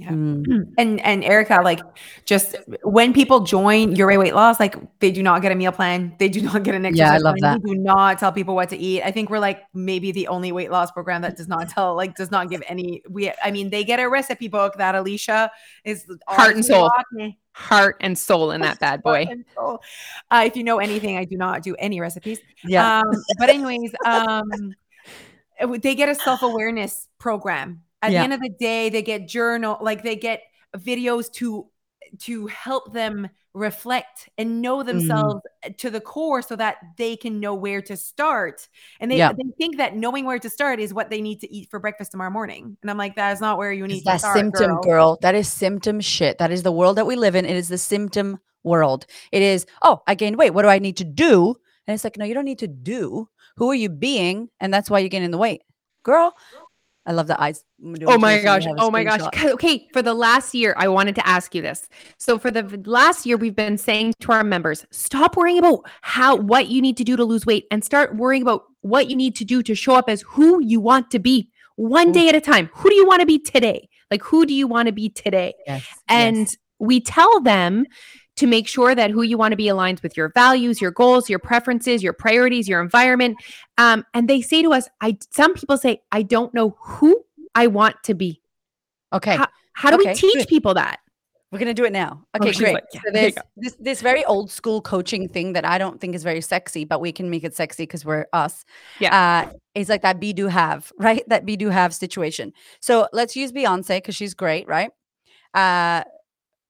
Yeah. Mm. And and Erica, like just when people join Your Way Weight Loss, like they do not get a meal plan. They do not get an exercise Yeah, I love plan. We do not tell people what to eat. I think we're like maybe the only weight loss program that does not tell, like does not give any we I mean, they get a recipe book that Alicia is Heart and soul. rocking. Heart and soul in that bad boy. Heart and soul. Uh, if you know anything, I do not do any recipes. Yeah. Um, but anyways, um, they get a self awareness program. At Yeah. the end of the day, they get journal, like they get videos to to help them reflect and know Mm. themselves to the core so that they can know where to start and they, Yeah. they think that knowing where to start is what they need to eat for breakfast tomorrow morning and i'm like that is not where you need that start symptom, girl. girl. That is symptom shit. That is the world that we live in. It is the symptom world. It is, oh, I gained weight. What do I need to do? And it's like, no, you don't need to do. Who are you being? And that's why you're gaining the weight. Girl, I love the eyes. Oh my this, so we gosh. Oh my gosh. Okay. For the last year, I wanted to ask you this. So for the last year, we've been saying to our members, stop worrying about how, what you need to do to lose weight and start worrying about what you need to do to show up as who you want to be one day at a time. Who do you want to be today? Like, who do you want to be today? Yes. And yes. we tell them to make sure that who you want to be aligns with your values, your goals, your preferences, your priorities, your environment. Um, and they say to us, I some people say, I don't know who I want to be. okay. How do Okay, we teach good. people that? We're gonna do it now. Okay, she's great. like, yeah, so there's this this very old school coaching thing that I don't think is very sexy, but we can make it sexy because we're us. Yeah. Uh, it's like that be do have, right? That be do have situation. So let's use Beyonce because she's great, right? Uh,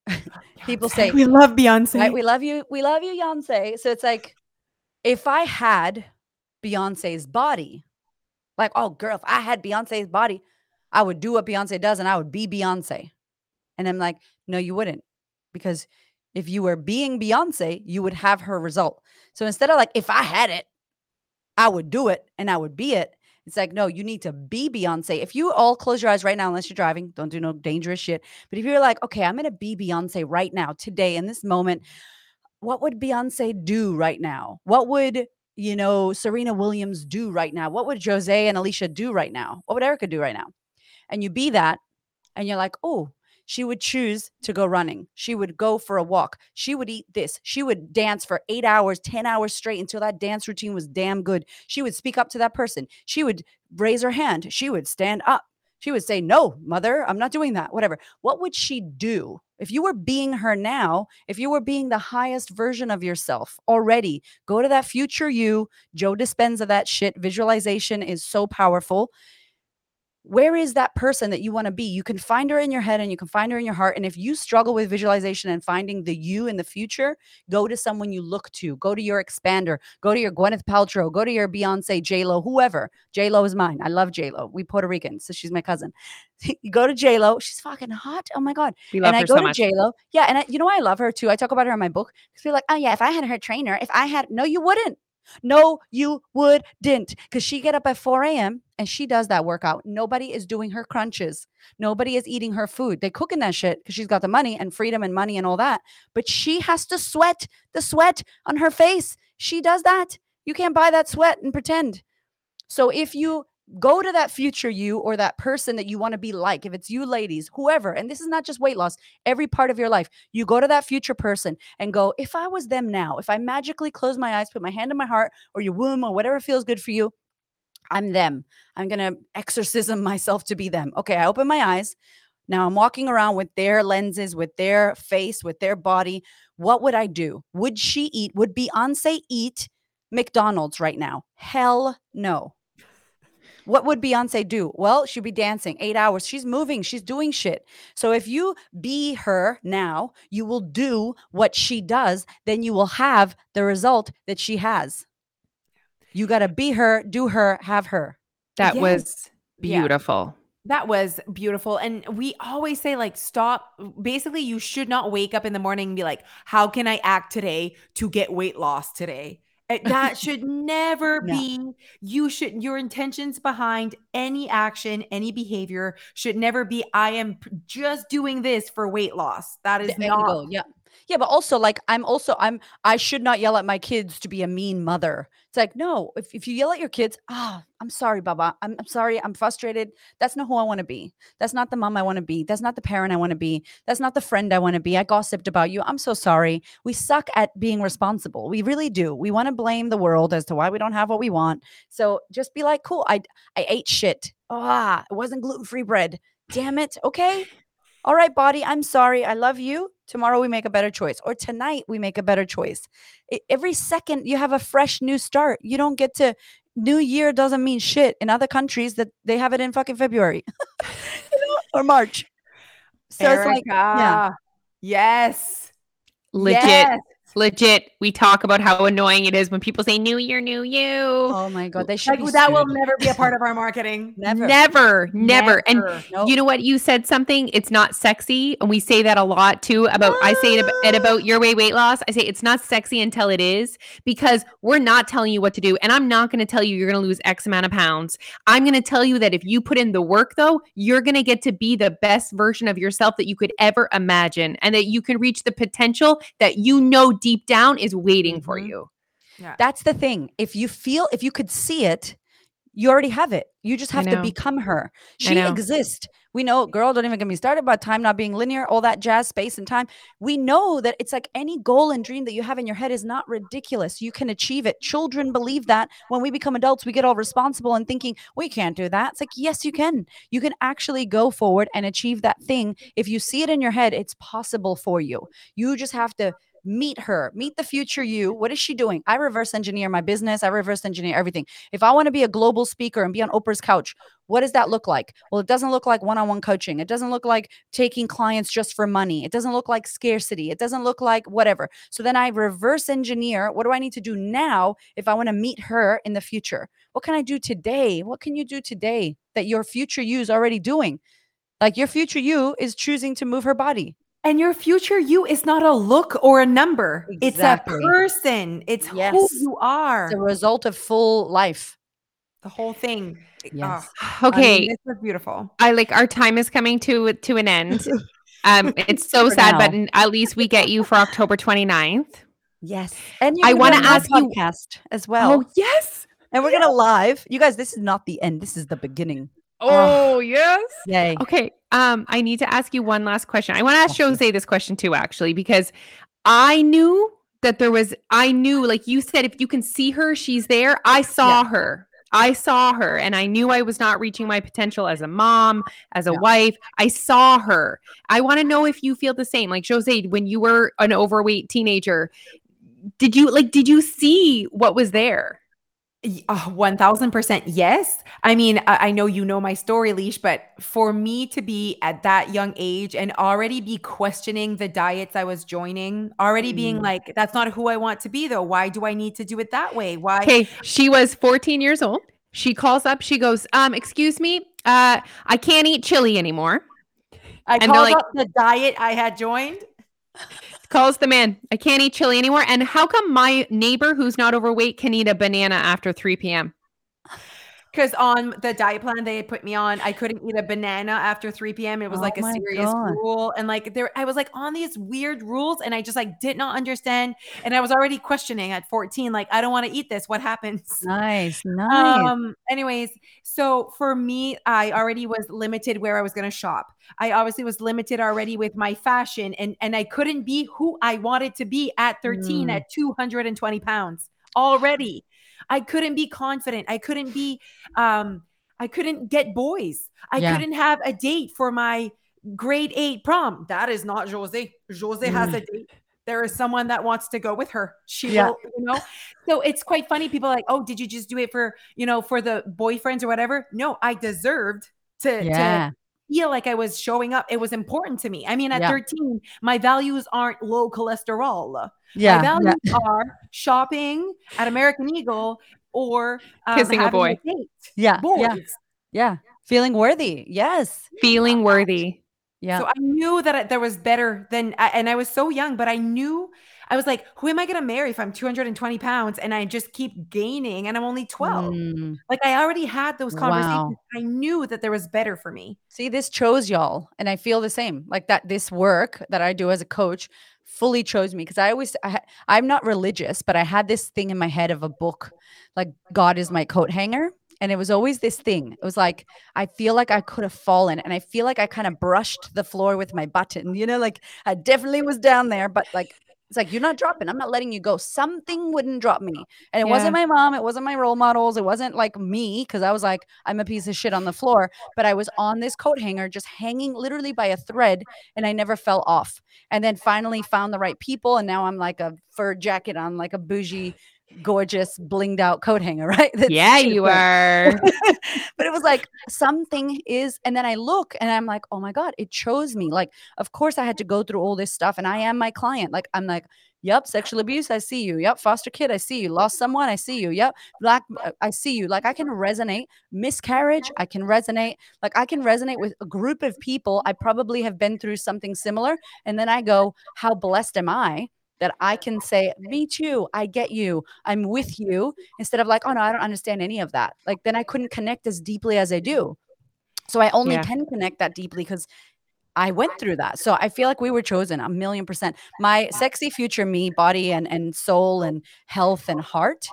people say we love Beyonce. right, we love you, we love you, Beyonce. So it's like if I had Beyonce's body, like, oh girl, if I had Beyonce's body, I would do what Beyonce does and I would be Beyonce. And I'm like, no, you wouldn't. Because if you were being Beyonce, you would have her result. So instead of like, if I had it, I would do it and I would be it. It's like, no, you need to be Beyonce. If you all close your eyes right now, unless you're driving, don't do no dangerous shit. But if you're like, okay, I'm going to be Beyonce right now, today, in this moment, what would Beyonce do right now? What would, you know, Serena Williams do right now? What would Jose and Alicia do right now? What would Erica do right now? And you be that, and you're like, oh, she would choose to go running. She would go for a walk. She would eat this. She would dance for eight hours, 10 hours straight until that dance routine was damn good. She would speak up to that person. She would raise her hand. She would stand up. She would say, No, mother, I'm not doing that. Whatever. What would she do? If you were being her now, if you were being the highest version of yourself already, go to that future you. Joe Dispenza, that shit. Visualization is so powerful where is that person that you want to be? You can find her in your head and you can find her in your heart. And if you struggle with visualization and finding the you in the future, go to someone you look to. Go to your expander. Go to your Gwyneth Paltrow. Go to your Beyonce, J Lo, whoever. J Lo is mine. I love J Lo. We Puerto Rican, so she's my cousin. you go to J Lo. She's fucking hot. Oh my god. We love and I go so to. J Lo. Yeah, and I, you know I love her too. I talk about her in my book. Because you're like, oh yeah, if I had her trainer, if I had, no, you wouldn't. No, you would didn't. Because she get up at 4 a.m. and she does that workout. Nobody is doing her crunches. Nobody is eating her food. They cooking that shit because she's got the money and freedom and money and all that. But she has to sweat the sweat on her face. She does that. You can't buy that sweat and pretend. So if you go to that future you or that person that you want to be like, if it's you ladies, whoever, and this is not just weight loss, every part of your life, you go to that future person and go, if I was them now, if I magically close my eyes, put my hand in my heart or your womb or whatever feels good for you, I'm them. I'm going to exorcism myself to be them. Okay, I open my eyes. Now I'm walking around with their lenses, with their face, with their body. What would I do? Would she eat? Would Beyonce eat McDonald's right now? Hell no. What would Beyonce do? Well, she'd be dancing eight hours. She's moving, she's doing shit. So if you be her now, you will do what she does, then you will have the result that she has. You got to be her, do her, have her. That Yes. was Yeah. beautiful. That was beautiful. And we always say, like, stop. Basically, you should not wake up in the morning and be like, how can I act today to get weight loss today? Eh, That should never No. be. You should, your intentions behind any action, any behavior should never be, I am just doing this for weight loss. That is you not. go. Yeah. Yeah, but also like I'm also I'm I should not yell at my kids to be a mean mother. It's like, no, if, if you yell at your kids, ah, I'm sorry, Baba. I'm, I'm sorry. I'm frustrated. That's not who I want to be. That's not the mom I want to be. That's not the parent I want to be. That's not the friend I want to be. I gossiped about you. I'm so sorry. We suck at being responsible. We really do. We want to blame the world as to why we don't have what we want. So just be like, cool. I I ate shit. Ah, it wasn't gluten-free bread. Damn it. Okay. All right, body, I'm sorry. I love you. Tomorrow we make a better choice, or tonight we make a better choice. Every second you have a fresh new start. You don't get to. New Year doesn't mean shit in other countries that they have it in fucking February You know, or March. So it's like, yeah. Yes. Legit. Yes. Legit. We talk about how annoying it is when people say new year, new you. oh my god, they should Like, be that will never be a part of our marketing. never. Never, never. And Nope. you know what? You said something. It's not sexy, and we say that a lot too. About I say it, ab- it about your way weight loss. I say it's not sexy until it is because we're not telling you what to do, and I'm not going to tell you you're going to lose X amount of pounds. I'm going to tell you that if you put in the work, though, you're going to get to be the best version of yourself that you could ever imagine, and that you can reach the potential that you know deep down is waiting for Mhm. you. Yeah. That's the thing. If you feel, if you could see it, you already have it. You just have to become her. She exists. We know, girl, don't even get me started about time not being linear, all that jazz, space and time. We know that it's like any goal and dream that you have in your head is not ridiculous. You can achieve it. Children believe that. When we become adults, we get all responsible and thinking, we can't do that. It's like, yes, you can. You can actually go forward and achieve that thing. If you see it in your head, it's possible for you. You just have to meet her, meet the future you. What is she doing? I reverse engineer my business, I reverse engineer everything. If I want to be a global speaker and be on Oprah's couch, what does that look like? Well, it doesn't look like one on one coaching. It doesn't look like taking clients just for money. It doesn't look like scarcity. It doesn't look like whatever. So then I reverse engineer what do I need to do now if I want to meet her in the future? What can I do today? What can you do today that your future you is already doing? Like your future you is choosing to move her body. And your future you is not a look or a number. Exactly. It's a person. It's who Yes. you are. It's a result of full life. the whole thing. Yes. Oh, I Okay. mean, this was beautiful. I like our time is coming to to an end. Um, it's so For sad, now. but at least we get you for October 29th. Yes. And I wanna gonna be on my ask you- podcast as well. Oh yes. And we're gonna live. You guys, this is not the end. This is the beginning. Oh yes. Yay. Okay. Um, I need to ask you one last question. I want to ask Okay. Jose this question too, actually, because I knew that there was. I knew, like you said, if you can see her, she's there. I saw her. I saw her, and I knew I was not reaching my potential as a mom, as a Yeah. wife. I saw her. I want to know if you feel the same, like Jose, when you were an overweight teenager. Did you like? Did you see what was there? Y- uh, 1000% yes. I mean, I, I know you know my story, Leash, but for me to be at that young age and already be questioning the diets I was joining, already being Mm. like, that's not who I want to be, though. Why do I need to do it that way? Why? Okay, she was 14 years old. She calls up. She goes, "Um, excuse me, uh, I can't eat chili anymore." I they're called like- up the diet I had joined. Calls the man, "I can't eat chili anymore." And how come my neighbor who's not overweight can eat a banana after 3 p.m.? Because on the diet plan they had put me on, I couldn't eat a banana after 3 p.m. It was Oh like a serious God. rule. And like there, I was like on these weird rules and I just like did not understand. And I was already questioning at 14, like, I don't want to eat this. What happens? Nice. Nice. Um, anyways, so for me, I already was limited where I was gonna shop. I obviously was limited already with my fashion and and I couldn't be who I wanted to be at 13 Mm. at 220 pounds already. I couldn't be confident. I couldn't be um I couldn't get boys. I Yeah. couldn't have a date for my grade eight prom. That is not Jose. Jose has a date. There is someone that wants to go with her. She Yeah. will, you know. So it's quite funny. People are like, oh, did you just do it for, you know, for the boyfriends or whatever? No, I deserved to, yeah. to feel like I was showing up. It was important to me. I mean, at Yeah. 13, my values aren't low cholesterol. Yeah. my yeah. values are shopping at American Eagle or um, Kissing a having boy. date. Yeah. Boys. Yeah. Yeah. Feeling worthy. Yes. Feeling worthy. Yeah. So I knew that there was better than, and I was so young, but I knew I was like, who am I going to marry if I'm 220 pounds and I just keep gaining and I'm only 12? Mm. Like I already had those conversations. Wow. I knew that there was better for me. See, this chose y'all. And I feel the same. Like that this work that I do as a coach fully chose me because I always I, I'm not religious, but I had this thing in my head of a book like God is my coat hanger. And it was always this thing. It was like I feel like I could have fallen and I feel like I kind of brushed the floor with my button. You know, like I definitely was down there, but like it's like you're not dropping. I'm not letting you go. Something wouldn't drop me. And it wasn't my mom, it wasn't my role models, it wasn't like me because I was like I'm a piece of shit on the floor, but I was on this coat hanger just hanging literally by a thread and I never fell off. And then finally found the right people and now I'm like a fur jacket on like a bougie gorgeous blinged out coat hanger, right? That's Yeah, you are. but it was like something is and then i look and i'm like oh my god it chose me. Like of course i had to go through all this stuff and i am my client. Like i'm like yep sexual abuse i see you. Yep foster kid i see you. Lost someone i see you. Yep black uh, i see you. Like i can resonate. Miscarriage i can resonate. Like i can resonate with a group of people. I probably have been through something similar. And then i go how blessed am i that I can say, Me too, I get you, I'm with you, instead of like, Oh no, I don't understand any of that. Like, then I couldn't connect as deeply as I do. So I only Yeah. can connect that deeply because I went through that. So I feel like we were chosen a million percent. My sexy future me, body and, and soul and health and heart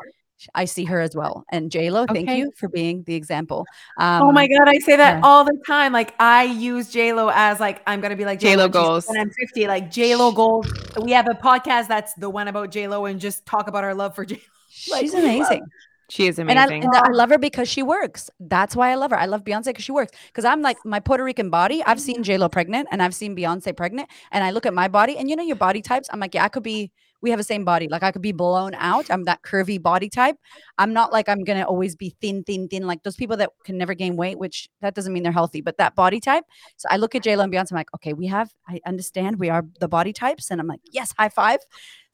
I see her as well. And J Lo, thank Okay. you for being the example. oh my Um, god, I say that yeah. all the time. Like I use J Lo as like I'm gonna be like J.Lo when she's- goals. when I'm 50. Like J Lo goals. We have a podcast that's the one about J Lo and just talk about our love for J. Like, She's we amazing. She is And I, amazing. and I love her because she works. That's why I love her. I love Beyonce because she works. Because I'm like my Puerto Rican body. I've seen J Lo pregnant and I've seen Beyonce pregnant, and I look at my body, and you know your body types. I'm like, yeah, I could be. We have the same body. Like I could be blown out. I'm that curvy body type. I'm not like I'm gonna always be thin, thin, thin. Like those people that can never gain weight, which that doesn't mean they're healthy, but that body type. So I look at J Lo and Beyonce. I'm like, okay, we have. I understand we are the body types, and I'm like, yes, high five.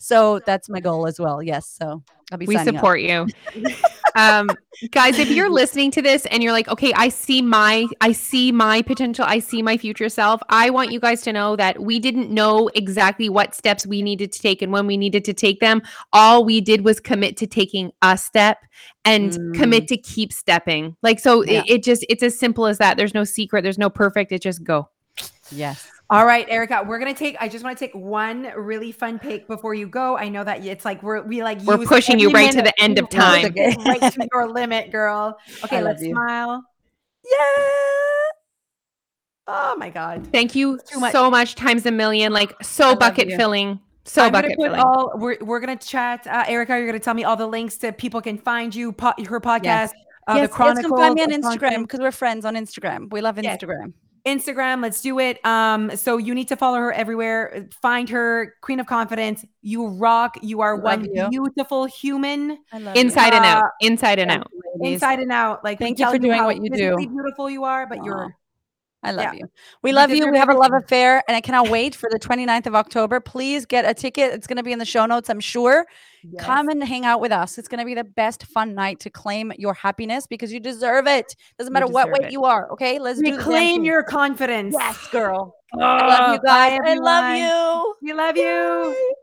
So that's my goal as well. Yes. So I'll be. we signing up. support you um guys if you're listening to this and you're like okay i see my i see my potential i see my future self i want you guys to know that we didn't know exactly what steps we needed to take and when we needed to take them all we did was commit to taking a step and Mm. commit to keep stepping like so Yeah. it, it just it's as simple as that there's no secret there's no perfect it just go Yes. All right, Erica, we're gonna take. I just want to take one really fun pick before you go. I know that it's like we're we like We're pushing you right to the end of time. Right to your limit, girl. Okay, I let's you. smile. Yeah. Oh my god. thank you Too much. so much times a million like so love bucket you. filling so I'm bucket filling all. We're we're gonna chat. Uh, Erica, you're gonna tell me all the links to people can find you. Po- her podcast. Uh, yes, the yes, come find me on Instagram because we're friends on Instagram. We love Yes. Instagram. Instagram. Let's do it. Um, so you need to follow her everywhere. Find her, Queen of Confidence. You rock. You are Love one you. beautiful human, I love inside and out Uh, inside and out inside and out. Like Thank you tell for doing how what you do. Beautiful you are, but Aw. you're I love Yeah. you. We love you. We have a love affair, and I cannot wait for the 29th of October. Please get a ticket. It's going to be in the show notes, I'm sure. Come and hang out with us. It's going to be the best fun night to claim your happiness because you deserve it. Doesn't matter what weight it. you are. Okay, let's do reclaim your confidence. yes, girl. I ah, I love you guys. I love you. We love you.